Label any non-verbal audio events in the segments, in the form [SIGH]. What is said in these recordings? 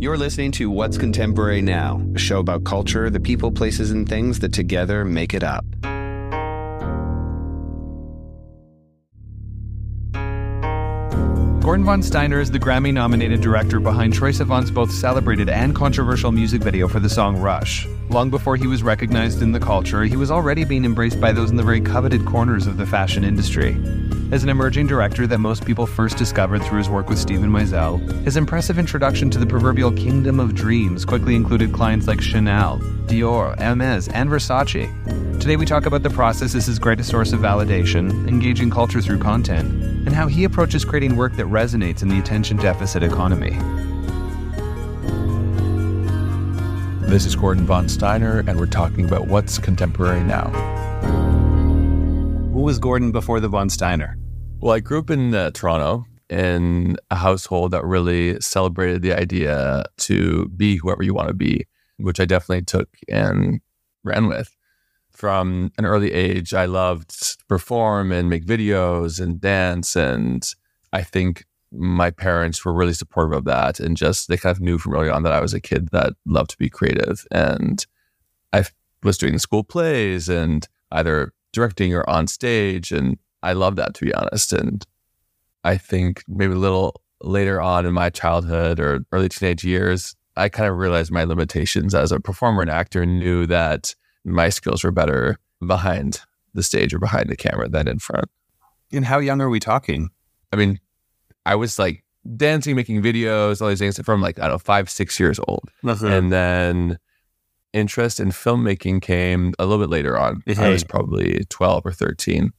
You're listening to What's Contemporary Now, a show about culture, the people, places, and things that together make it up. Gordon Von Steiner is the Grammy nominated director behind Troye Sivan's both celebrated and controversial music video for the song Rush. Long before he was recognized in the culture, he was already being embraced by those in the very coveted corners of the fashion industry. As an emerging director that most people first discovered through his work with Steven Meisel, his impressive introduction to the proverbial kingdom of dreams quickly included clients like Chanel, Dior, Hermes, and Versace. Today we talk about the process as his greatest source of validation, engaging culture through content, and how he approaches creating work that resonates in the attention deficit economy. This is Gordon Von Steiner, and we're talking about what's contemporary now. Who was Gordon before the Von Steiner? Well, I grew up in uh, Toronto in a household that really celebrated the idea to be whoever you want to be, which I definitely took and ran with. From an early age, I loved to perform and make videos and dance. And I think my parents were really supportive of that. And just they kind of knew from early on that I was a kid that loved to be creative. And I was doing school plays and either directing or on stage. And I love that, to be honest. And I think maybe a little later on in my childhood or early teenage years, I kind of realized my limitations as a performer and actor and knew that my skills were better behind the stage or behind the camera than in front. And how young are we talking? I mean, I was like dancing, making videos, all these things from like, I don't know, five, six years old. Uh-huh. And then interest in filmmaking came a little bit later on. I was probably 12 or 13.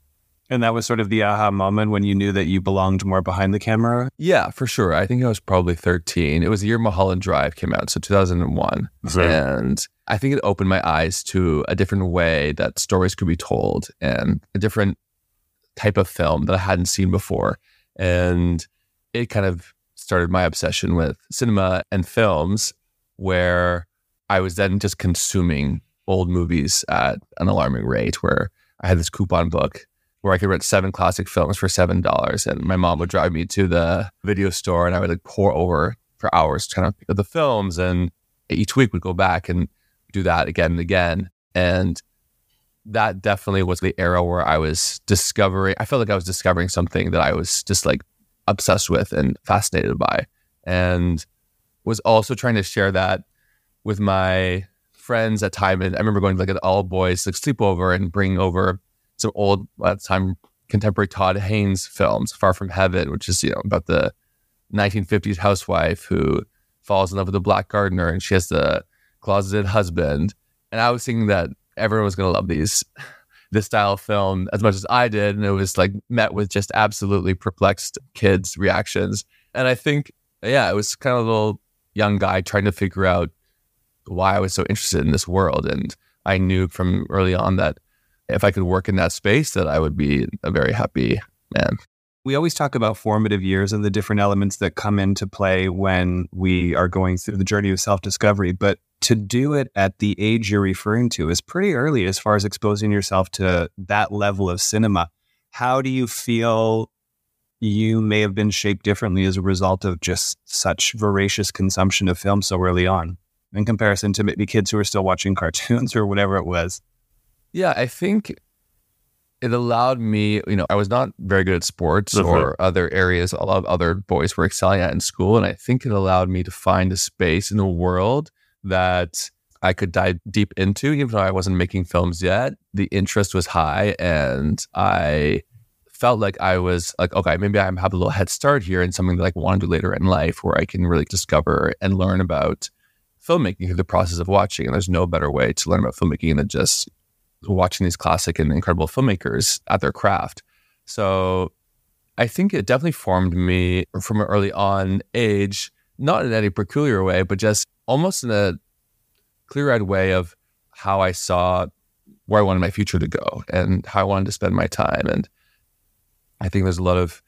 And that was sort of the aha moment when you knew that you belonged more behind the camera? Yeah, for sure. I think I was probably 13. It was the year Mulholland Drive came out, so 2001. And I think it opened my eyes to a different way that stories could be told and a different type of film that I hadn't seen before. And it kind of started my obsession with cinema and films where I was then just consuming old movies at an alarming rate where I had this coupon book where I could rent seven classic films for seven dollars, and my mom would drive me to the video store, and I would like pour over for hours trying to pick up the films, and each week would go back and do that again and again, and that definitely was the era where I was discovering. I felt like I was discovering something that I was just like obsessed with and fascinated by, and was also trying to share that with my friends at time. And I remember going to like an all boys like sleepover and bringing over some old at the time contemporary Todd Haynes films, Far From Heaven, which is you know about the 1950s housewife who falls in love with a black gardener and she has the closeted husband. And I was thinking that everyone was going to love these [LAUGHS] this style of film as much as I did, and it was like met with just absolutely perplexed kids' reactions. And I think, yeah, it was kind of a little young guy trying to figure out why I was so interested in this world, and I knew from early on that if I could work in that space, that I would be a very happy man. We always talk about formative years and the different elements that come into play when we are going through the journey of self discovery. But to do it at the age you're referring to is pretty early as far as exposing yourself to that level of cinema. How do you feel you may have been shaped differently as a result of just such voracious consumption of film so early on in comparison to maybe kids who are still watching [LAUGHS] cartoons or whatever it was? Yeah, I think it allowed me, you know, I was not very good at sports or other areas a lot of other boys were excelling at in school. And I think it allowed me to find a space in the world that I could dive deep into, even though I wasn't making films yet. The interest was high and I felt like I was like, okay, maybe I have a little head start here in something that I want to do later in life where I can really discover and learn about filmmaking through the process of watching. And there's no better way to learn about filmmaking than just watching these classic and incredible filmmakers at their craft. So I think it definitely formed me from an early on age, not in any peculiar way, but just almost in a clear eyed way of how I saw where I wanted my future to go and how I wanted to spend my time. And I think there's a lot of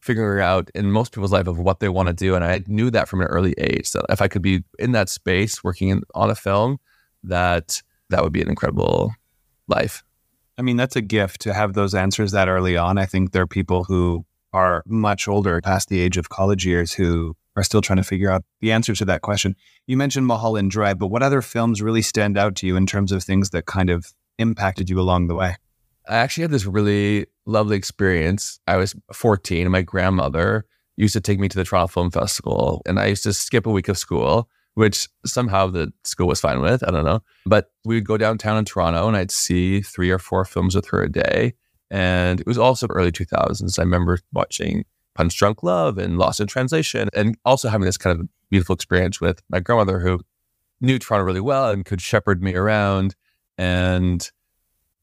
figuring out in most people's life of what they want to do. And I knew that from an early age that if I could be in that space working in, on a film, that that would be an incredible life. I mean, that's a gift to have those answers that early on. I think there are people who are much older, past the age of college years, who are still trying to figure out the answer to that question. You mentioned Mulholland Drive, but what other films really stand out to you in terms of things that kind of impacted you along the way? I actually had this really lovely experience. I was 14 and my grandmother used to take me to the Toronto Film Festival and I used to skip a week of school, which somehow the school was fine with. I don't know. But we would go downtown in Toronto and I'd see three or four films with her a day. And it was also early 2000s. I remember watching Punch Drunk Love and Lost in Translation and also having this kind of beautiful experience with my grandmother who knew Toronto really well and could shepherd me around. And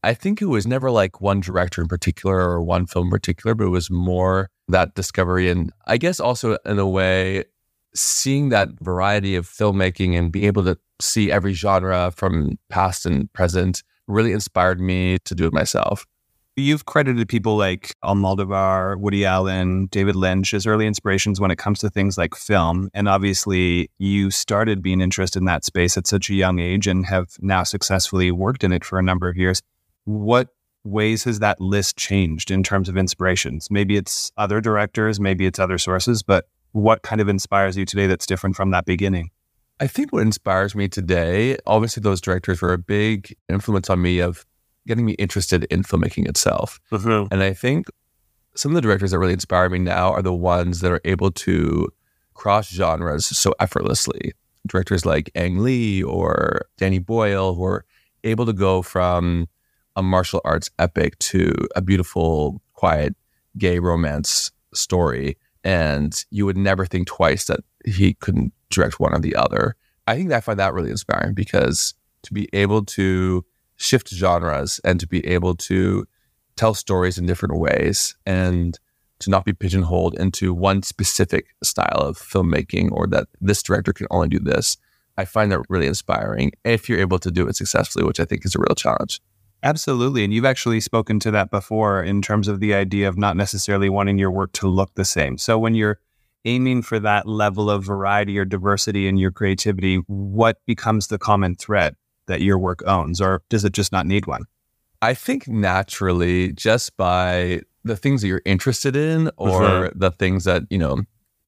I think it was never like one director in particular or one film in particular, but it was more that discovery. And I guess also in a way, seeing that variety of filmmaking and being able to see every genre from past and present really inspired me to do it myself. You've credited people like Almodovar, Woody Allen, David Lynch as early inspirations when it comes to things like film. And obviously, you started being interested in that space at such a young age and have now successfully worked in it for a number of years. What ways has that list changed in terms of inspirations? Maybe it's other directors, maybe it's other sources, but what kind of inspires you today that's different from that beginning? I think what inspires me today, obviously, those directors were a big influence on me of getting me interested in filmmaking itself. Mm-hmm. And I think some of the directors that really inspire me now are the ones that are able to cross genres so effortlessly. Directors like Ang Lee or Danny Boyle, who are able to go from a martial arts epic to a beautiful, quiet, gay romance story. And you would never think twice that he couldn't direct one or the other. I think that I find that really inspiring because to be able to shift genres and to be able to tell stories in different ways and to not be pigeonholed into one specific style of filmmaking or that this director can only do this. I find that really inspiring if you're able to do it successfully, which I think is a real challenge. Absolutely. And you've actually spoken to that before in terms of the idea of not necessarily wanting your work to look the same. So when you're aiming for that level of variety or diversity in your creativity, what becomes the common thread? that your work owns, or does it just not need one? I think naturally, just by the things that you're interested in, or mm-hmm. the things that, you know,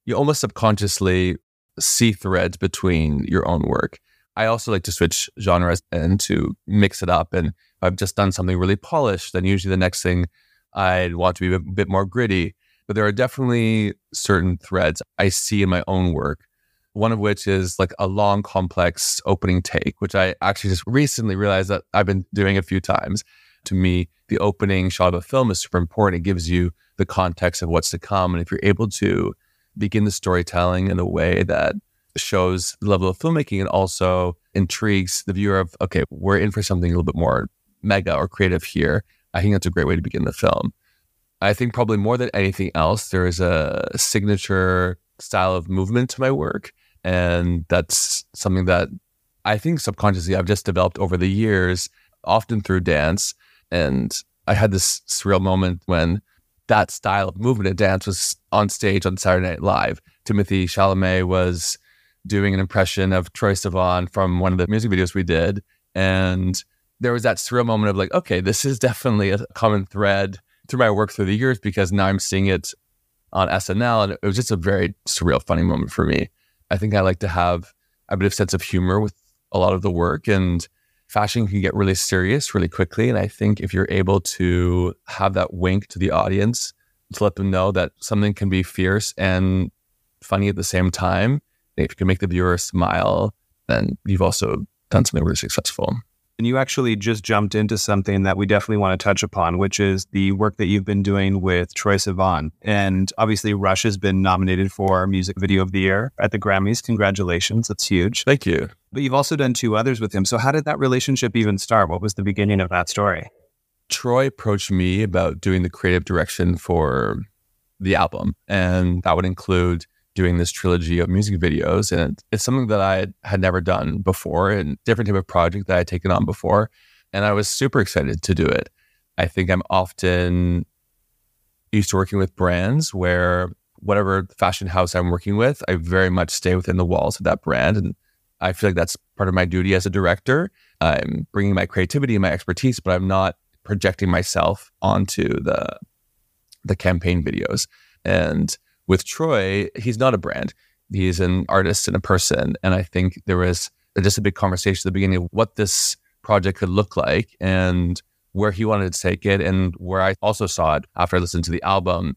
you almost subconsciously see threads between your own work. I also like to switch genres and to mix it up. And I've just done something really polished, then usually the next thing I'd want to be a bit more gritty. But there are definitely certain threads I see in my own work one of which is like a long, complex opening take, which I actually just recently realized that I've been doing a few times. To me, the opening shot of a film is super important. It gives you the context of what's to come. And if you're able to begin the storytelling in a way that shows the level of filmmaking and also intrigues the viewer of, okay, we're in for something a little bit more mega or creative here. I think that's a great way to begin the film. I think probably more than anything else, there is a signature style of movement to my work and that's something that I think subconsciously I've just developed over the years, often through dance. And I had this surreal moment when that style of movement and dance was on stage on Saturday Night Live. Timothée Chalamet was doing an impression of Troye Sivan from one of the music videos we did. And there was that surreal moment of like, okay, this is definitely a common thread through my work through the years because now I'm seeing it on SNL. And it was just a very surreal, funny moment for me. I think I like to have a bit of sense of humor with a lot of the work and fashion can get really serious really quickly. And I think if you're able to have that wink to the audience to let them know that something can be fierce and funny at the same time, if you can make the viewer smile, then you've also done something really successful. And you actually just jumped into something that we definitely want to touch upon, which is the work that you've been doing with Troye Sivan. And obviously, Rush has been nominated for Music Video of the Year at the Grammys. Congratulations. That's huge. Thank you. But you've also done two others with him. So, how did that relationship even start? What was the beginning of that story? Troye approached me about doing the creative direction for the album, and that would include doing this trilogy of music videos. And it's something that I had never done before and different type of project that I had taken on before. And I was super excited to do it. I think I'm often used to working with brands where whatever fashion house I'm working with, I very much stay within the walls of that brand. And I feel like that's part of my duty as a director. I'm bringing my creativity and my expertise, but I'm not projecting myself onto the the campaign videos. And with Troye, he's not a brand. He's an artist and a person. And I think there was just a big conversation at the beginning of what this project could look like and where he wanted to take it and where I also saw it after I listened to the album.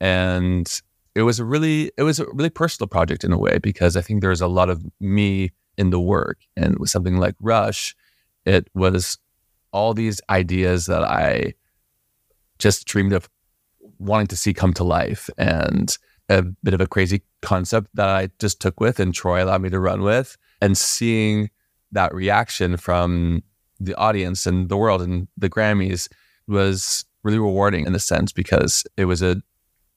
And it was a really it was a really personal project in a way because I think there was a lot of me in the work. And with something like Rush, it was all these ideas that I just dreamed of wanting to see come to life and a bit of a crazy concept that I just took with and Troye allowed me to run with and seeing that reaction from the audience and the world and the Grammys was really rewarding in a sense because it was a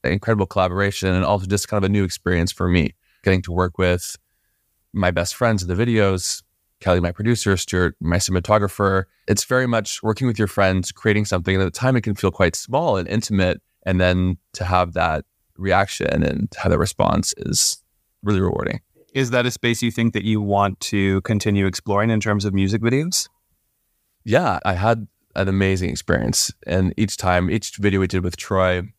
an incredible collaboration and also just kind of a new experience for me getting to work with my best friends in the videos Kelly, my producer, Stuart, my cinematographer. It's very much working with your friends, creating something. And at the time, it can feel quite small and intimate. And then to have that reaction and have that response is really rewarding. Is that a space you think that you want to continue exploring in terms of music videos? Yeah, I had an amazing experience. And each time, each video we did with Troye,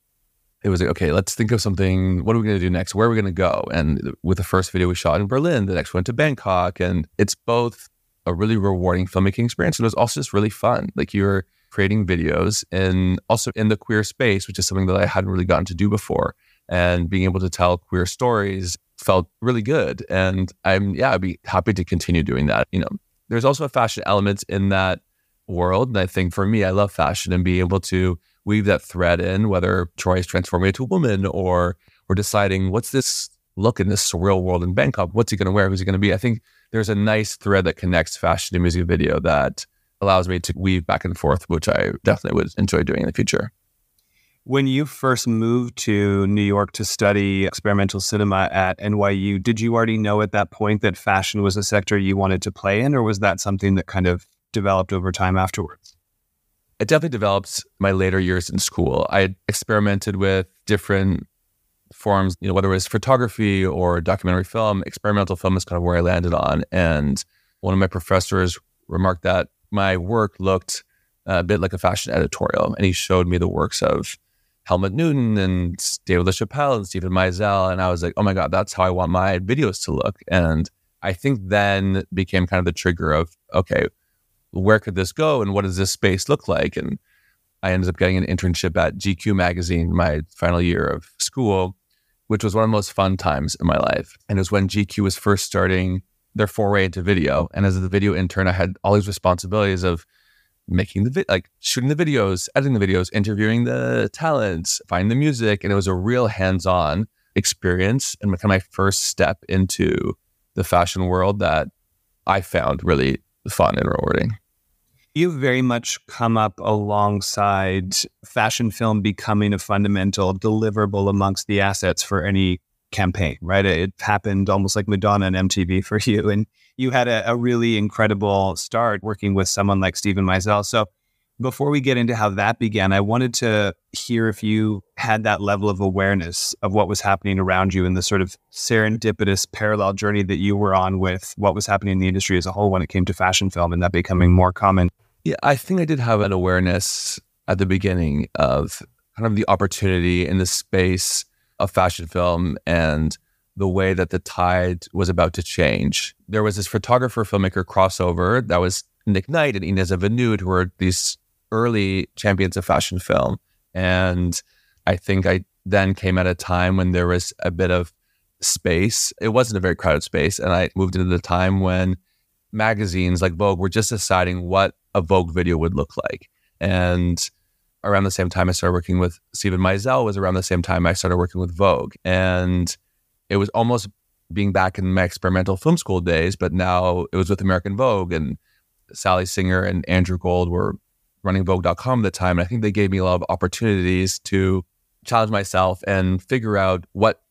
it was like, okay, let's think of something. What are we going to do next? Where are we going to go? And with the first video we shot in Berlin, the next one to Bangkok. And it's both a really rewarding filmmaking experience, but it was also just really fun. Like you're creating videos and also in the queer space, which is something that I hadn't really gotten to do before. And being able to tell queer stories felt really good. And I'm, yeah, I'd be happy to continue doing that. You know, there's also a fashion element in that world. And I think for me, I love fashion and being able to weave that thread in, whether Troye is transforming into a woman or we're deciding what's this look in this surreal world in Bangkok? What's he going to wear? Who's he going to be? I think there's a nice thread that connects fashion to music video that allows me to weave back and forth, which I definitely would enjoy doing in the future. When you first moved to New York to study experimental cinema at NYU, did you already know at that point that fashion was a sector you wanted to play in, or was that something that kind of developed over time afterwards? it definitely developed my later years in school. I experimented with different forms, you know, whether it was photography or documentary film. Experimental film is kind of where I landed on. And one of my professors remarked that my work looked a bit like a fashion editorial. And he showed me the works of Helmut Newton and David LaChapelle and Steven Meisel. And I was like, oh my God, that's how I want my videos to look. And I think then became kind of the trigger of, okay, where could this go and what does this space look like? And I ended up getting an internship at GQ magazine my final year of school, which was one of the most fun times in my life. And it was when GQ was first starting their foray into video. And as a video intern, I had all these responsibilities of making the vi- like shooting the videos, editing the videos, interviewing the talents, finding the music, and it was a real hands-on experience and kind of my first step into the fashion world that I found really fun and rewarding. You've very much come up alongside fashion film becoming a fundamental deliverable amongst the assets for any campaign, right? It happened almost like Madonna and MTV [LAUGHS] for you. And you had a, a really incredible start working with someone like Steven Meisel. So before we get into how that began, I wanted to hear if you had that level of awareness of what was happening around you and the sort of serendipitous parallel journey that you were on with what was happening in the industry as a whole when it came to fashion film and that becoming more common. Yeah, I think I did have an awareness at the beginning of kind of the opportunity in the space of fashion film and the way that the tide was about to change. There was this photographer filmmaker crossover that was Nick Knight and Inez and Vinoodh, who were these early champions of fashion film. And I think I then came at a time when there was a bit of space. It wasn't a very crowded space. And I moved into the time when magazines like Vogue were just deciding what a Vogue video would look like. And around the same time I started working with Steven Meisel was around the same time I started working with Vogue. And it was almost being back in my experimental film school days, but now it was with American Vogue and Sally Singer and Andrew Gold were running Vogue.com at the time. And I think they gave me a lot of opportunities to challenge myself and figure out what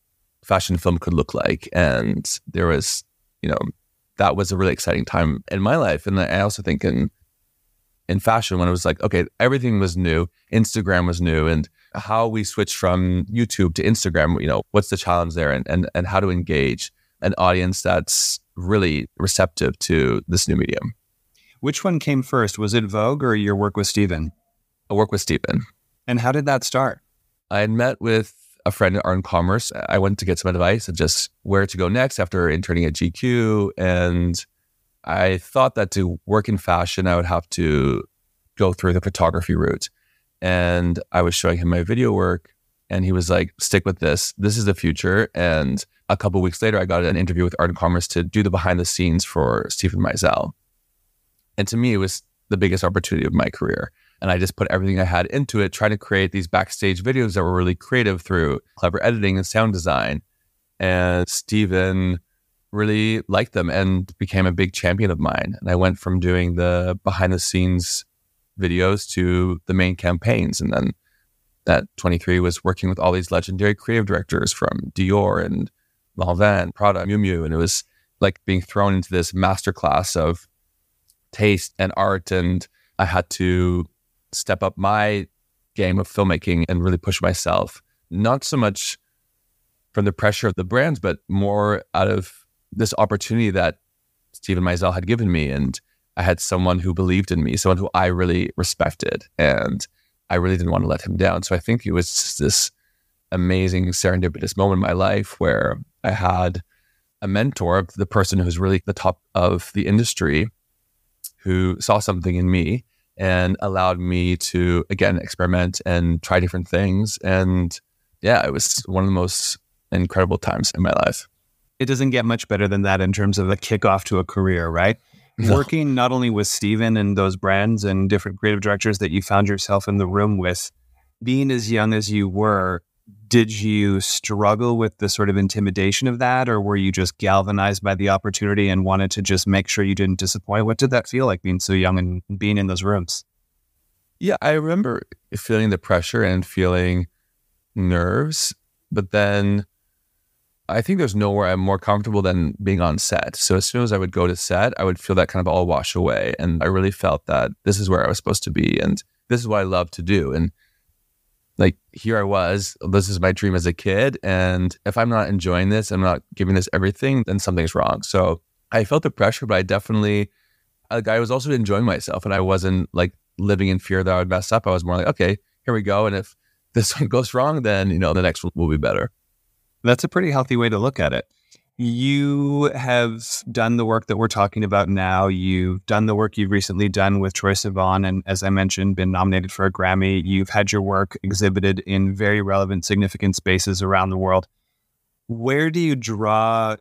fashion film could look like. And there was, you know, that was a really exciting time in my life. And I also think in in fashion when it was like, okay, everything was new, Instagram was new, and how we switched from YouTube to Instagram, you know, what's the challenge there and and, and how to engage an audience that's really receptive to this new medium. Which one came first? Was it Vogue or your work with Steven? I work with Steven. And how did that start? I had met with a friend at Art and Commerce. I went to get some advice and just where to go next after interning at GQ. And I thought that to work in fashion, I would have to go through the photography route. And I was showing him my video work, and he was like, stick with this. This is the future. And a couple weeks later, I got an interview with Art and Commerce to do the behind the scenes for Steven Meisel. And to me, it was the biggest opportunity of my career. And I just put everything I had into it, trying to create these backstage videos that were really creative through clever editing and sound design. And Steven really liked them and became a big champion of mine. And I went from doing the behind the scenes videos to the main campaigns. And then that 23 was working with all these legendary creative directors from Dior and Lanvin, Prada, Miu Miu. And it was like being thrown into this masterclass of taste and art. And I had to step up my game of filmmaking and really push myself, not so much from the pressure of the brands, but more out of this opportunity that Steven Meisel had given me. And I had someone who believed in me, someone who I really respected. And I really didn't want to let him down. So I think it was this amazing serendipitous moment in my life where I had a mentor, the person who's really the top of the industry, who saw something in me and allowed me to again experiment and try different things. And yeah, it was one of the most incredible times in my life. It doesn't get much better than that in terms of a kickoff to a career, right? No. Working not only with Steven and those brands and different creative directors that you found yourself in the room with, being as young as you were, did you struggle with the sort of intimidation of that or were you just galvanized by the opportunity and wanted to just make sure you didn't disappoint what did that feel like being so young and being in those rooms yeah i remember feeling the pressure and feeling nerves but then i think there's nowhere i'm more comfortable than being on set so as soon as i would go to set i would feel that kind of all wash away and i really felt that this is where i was supposed to be and this is what i love to do and like here I was, this is my dream as a kid. And if I'm not enjoying this, I'm not giving this everything, then something's wrong. So I felt the pressure, but I definitely, like, I was also enjoying myself and I wasn't like living in fear that I would mess up. I was more like, okay, here we go. And if this [LAUGHS] one goes wrong, then, you know, the next one will be better. That's a pretty healthy way to look at it. You have done the work that we're talking about now. You've done the work you've recently done with Troye Sivan, and as I mentioned, been nominated for a Grammy. You've had your work exhibited in very relevant, significant spaces around the world. Where do you draw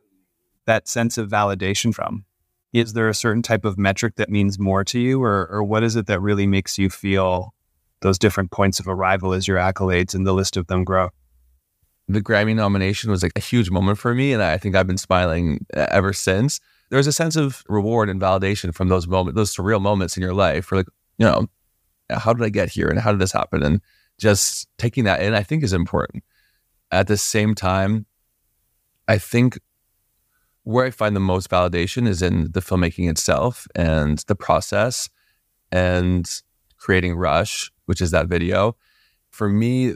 that sense of validation from? Is there a certain type of metric that means more to you, or, or what is it that really makes you feel those different points of arrival as your accolades and the list of them grow? The Grammy nomination was like a huge moment for me. And I think I've been smiling uh, ever since. There's a sense of reward and validation from those moments, those surreal moments in your life. For like, you know, how did I get here and how did this happen? And just taking that in, I think is important. At the same time, I think where I find the most validation is in the filmmaking itself and the process and creating Rush, which is that video. For me,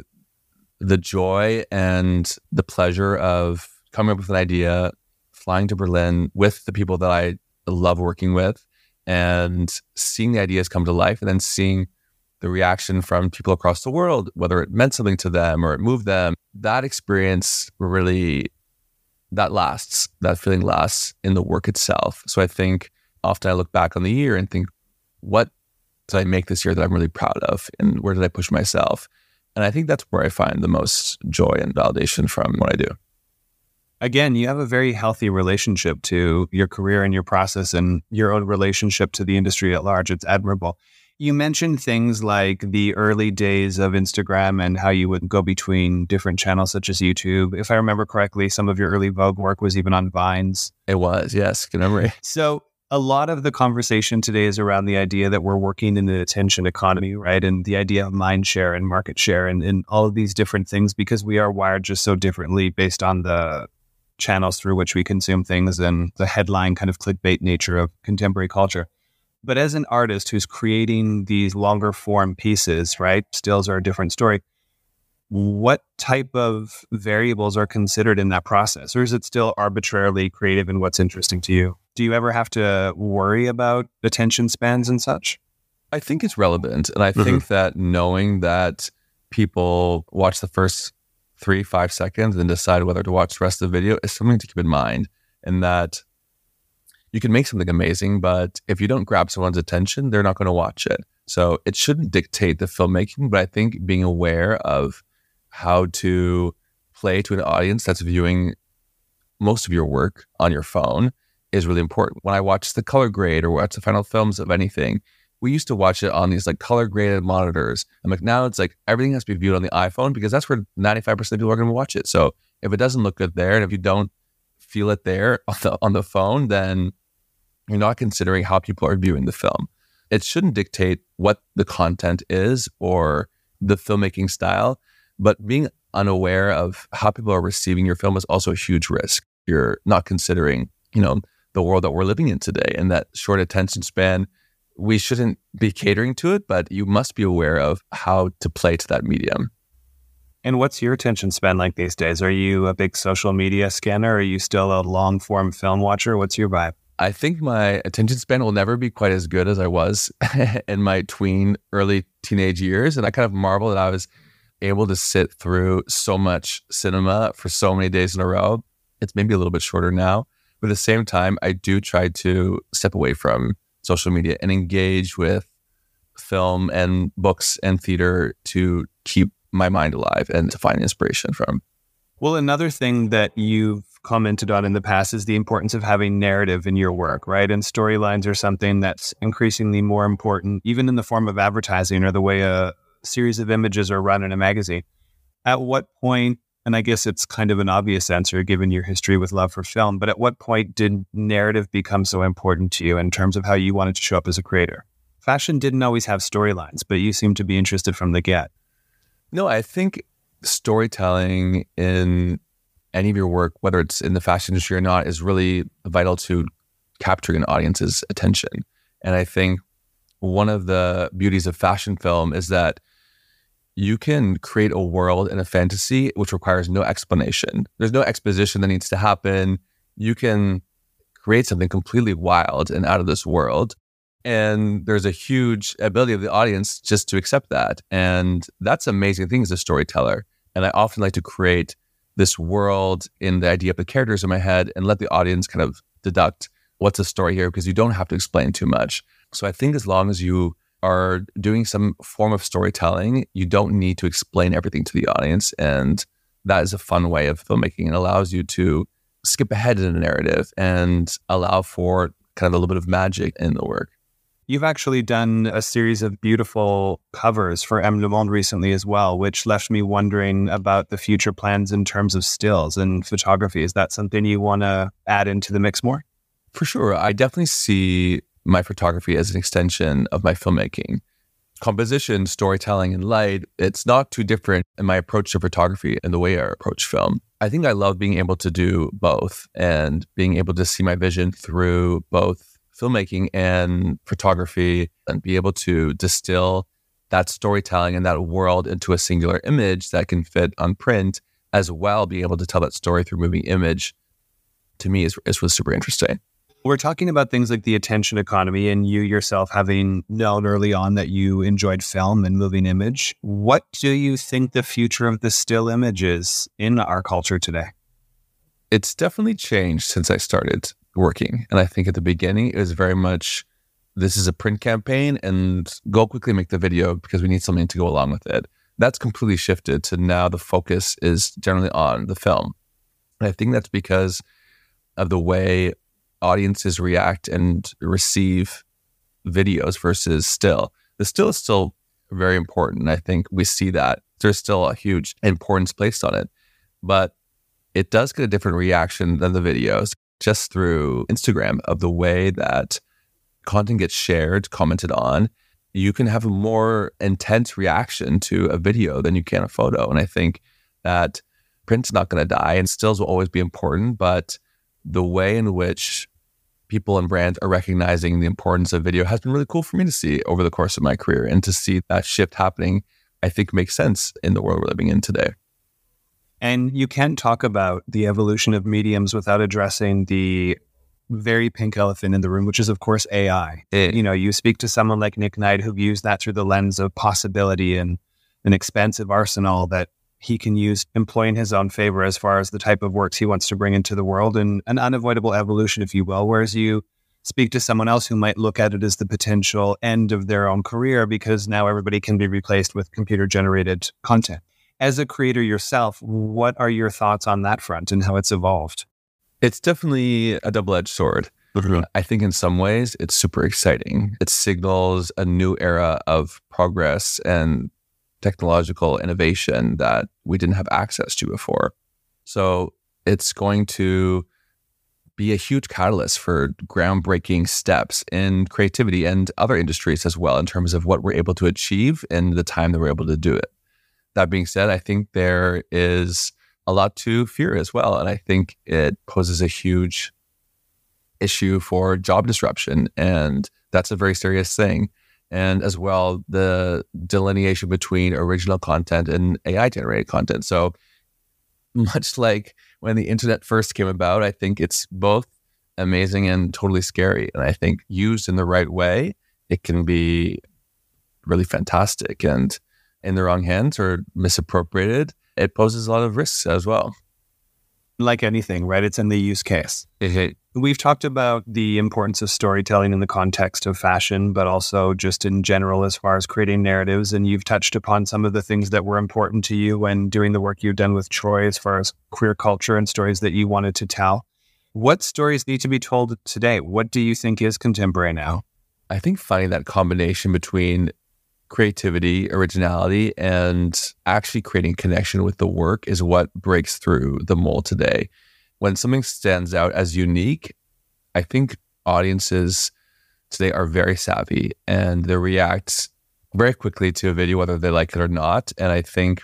the joy and the pleasure of coming up with an idea, flying to Berlin with the people that I love working with, and seeing the ideas come to life, and then seeing the reaction from people across the world, whether it meant something to them or it moved them. That experience really that lasts. That feeling lasts in the work itself. So I think often I look back on the year and think, what did I make this year that I'm really proud of, and where did I push myself? And I think that's where I find the most joy and validation from what I do. Again, you have a very healthy relationship to your career and your process and your own relationship to the industry at large. It's admirable. You mentioned things like the early days of Instagram and how you would go between different channels such as YouTube. If I remember correctly, some of your early Vogue work was even on Vines. It was, yes. Good memory. So a lot of the conversation today is around the idea that we're working in an attention economy, right? And the idea of mind share and market share and, and all of these different things because we are wired just so differently based on the channels through which we consume things and the headline kind of clickbait nature of contemporary culture. But as an artist who's creating these longer form pieces, right? Stills are a different story what type of variables are considered in that process? Or is it still arbitrarily creative in what's interesting to you? Do you ever have to worry about attention spans and such? I think it's relevant. And I mm-hmm. think that knowing that people watch the first three, five seconds and decide whether to watch the rest of the video is something to keep in mind. And that you can make something amazing, but if you don't grab someone's attention, they're not going to watch it. So it shouldn't dictate the filmmaking, but I think being aware of how to play to an audience that's viewing most of your work on your phone is really important. When I watch the color grade or watch the final films of anything, we used to watch it on these like color graded monitors. I'm like, now it's like everything has to be viewed on the iPhone because that's where 95% of people are going to watch it. So if it doesn't look good there and if you don't feel it there [LAUGHS] on the, on the phone, then you're not considering how people are viewing the film. It shouldn't dictate what the content is or the filmmaking style, but being unaware of how people are receiving your film is also a huge risk. You're not considering, you know, the world that we're living in today and that short attention span. We shouldn't be catering to it, but you must be aware of how to play to that medium. And what's your attention span like these days? Are you a big social media scanner? Are you still a long form film watcher? What's your vibe? I think my attention span will never be quite as good as I was [LAUGHS] in my tween, early teenage years. And I kind of marvel that I was able to sit through so much cinema for so many days in a row. It's maybe a little bit shorter now. But at the same time, I do try to step away from social media and engage with film and books and theater to keep my mind alive and to find inspiration from. Well, another thing that you've commented on in the past is the importance of having narrative in your work, right? And storylines are something that's increasingly more important, even in the form of advertising or the way a series of images are run in a magazine. At what point, and I guess it's kind of an obvious answer given your history with love for film, but at what point did narrative become so important to you in terms of how you wanted to show up as a creator? Fashion didn't always have storylines, but you seem to be interested from the get. No, I think storytelling in any of your work, whether it's in the fashion industry or not, is really vital to capturing an audience's attention. And I think one of the beauties of fashion film is that you can create a world and a fantasy which requires no explanation. There's no exposition that needs to happen. You can create something completely wild and out of this world. And there's a huge ability of the audience just to accept that. And that's amazing thing as a storyteller. And I often like to create this world in the idea of the characters in my head and let the audience kind of deduct what's the story here because you don't have to explain too much. So I think as long as you are doing some form of storytelling, you don't need to explain everything to the audience. And that is a fun way of filmmaking. It allows you to skip ahead in a narrative and allow for kind of a little bit of magic in the work. You've actually done a series of beautiful covers for M Le Monde recently as well, which left me wondering about the future plans in terms of stills and photography. Is that something you want to add into the mix more? For sure. I definitely see my photography as an extension of my filmmaking. Composition, storytelling, and light, it's not too different in my approach to photography and the way I approach film. I think I love being able to do both and being able to see my vision through both filmmaking and photography and be able to distill that storytelling and that world into a singular image that can fit on print as well being able to tell that story through moving image to me is, is was super interesting we're talking about things like the attention economy and you yourself having known early on that you enjoyed film and moving image what do you think the future of the still image is in our culture today it's definitely changed since i started working. And I think at the beginning, it was very much this is a print campaign and go quickly make the video because we need something to go along with it. That's completely shifted to now the focus is generally on the film. And I think that's because of the way audiences react and receive videos versus still. The still is still very important. I think we see that there's still a huge importance placed on it, but it does get a different reaction than the videos just through Instagram of the way that content gets shared, commented on, you can have a more intense reaction to a video than you can a photo. And I think that print's not going to die and stills will always be important, but the way in which people and brands are recognizing the importance of video has been really cool for me to see over the course of my career and to see that shift happening, I think makes sense in the world we're living in today. And you can't talk about the evolution of mediums without addressing the very pink elephant in the room, which is, of course, AI. It, eh. you know, you speak to someone like Nick Knight who views that through the lens of possibility and an expansive arsenal that he can use employ in his own favor as far as the type of works he wants to bring into the world and an unavoidable evolution, if you will. Whereas you speak to someone else who might look at it as the potential end of their own career because now everybody can be replaced with computer generated content. As a creator yourself, what are your thoughts on that front and how it's evolved? It's definitely a double edged sword. Mm-hmm. I think in some ways it's super exciting. It signals a new era of progress and technological innovation that we didn't have access to before. So it's going to be a huge catalyst for groundbreaking steps in creativity and other industries as well, in terms of what we're able to achieve in the time that we're able to do it. That being said, I think there is a lot to fear as well. And I think it poses a huge issue for job disruption. And that's a very serious thing and as well the delineation between original content and AI generated content. So, [LAUGHS] much like when the internet first came about, I think it's both amazing and totally scary. And I think used in the right way, it can be really fantastic. And in the wrong hands or misappropriated, it poses a lot of risks as well like anything, right? It's in the use case. Mm-hmm. We've talked about the importance of storytelling in the context of fashion, but also just in general as far as creating narratives. And you've touched upon some of the things that were important to you when doing the work you've done with Troye as far as queer culture and stories that you wanted to tell. What stories need to be told today? What do you think is contemporary now? I think finding that combination between creativity, originality, and actually creating connection with the work is what breaks through the mold today. When something stands out as unique, I think audiences today are very savvy and they react very quickly to a video, whether they like it or not. And I think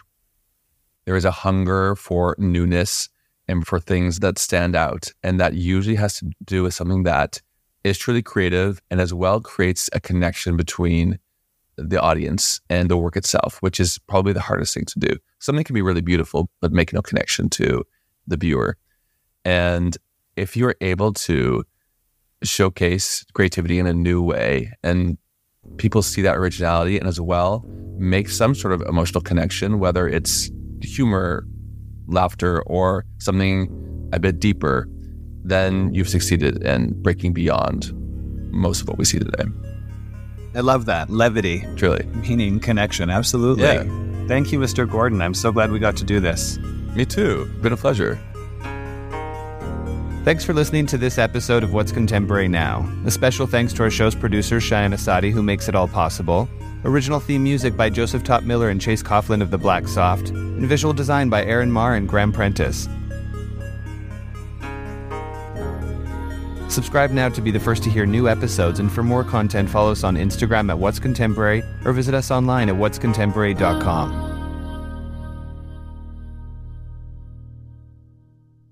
there is a hunger for newness and for things that stand out. And that usually has to do with something that is truly creative and as well creates a connection between the audience and the work itself, which is probably the hardest thing to do. Something can be really beautiful, but make no connection to the viewer. And if you're able to showcase creativity in a new way and people see that originality and as well make some sort of emotional connection, whether it's humor, laughter, or something a bit deeper, then you've succeeded in breaking beyond most of what we see today. I love that. Levity. Truly. Meaning connection. Absolutely. Yeah. Thank you, Mr. Gordon. I'm so glad we got to do this. Me too. Been a pleasure. Thanks for listening to this episode of What's Contemporary Now. A special thanks to our show's producer, Cheyenne Asadi, who makes it all possible. Original theme music by Joseph Top Miller and Chase Coughlin of the Black Soft, and visual design by Aaron Marr and Graham Prentice. Subscribe now to be the first to hear new episodes, and for more content, follow us on Instagram at What's Contemporary or visit us online at what'scontemporary.com.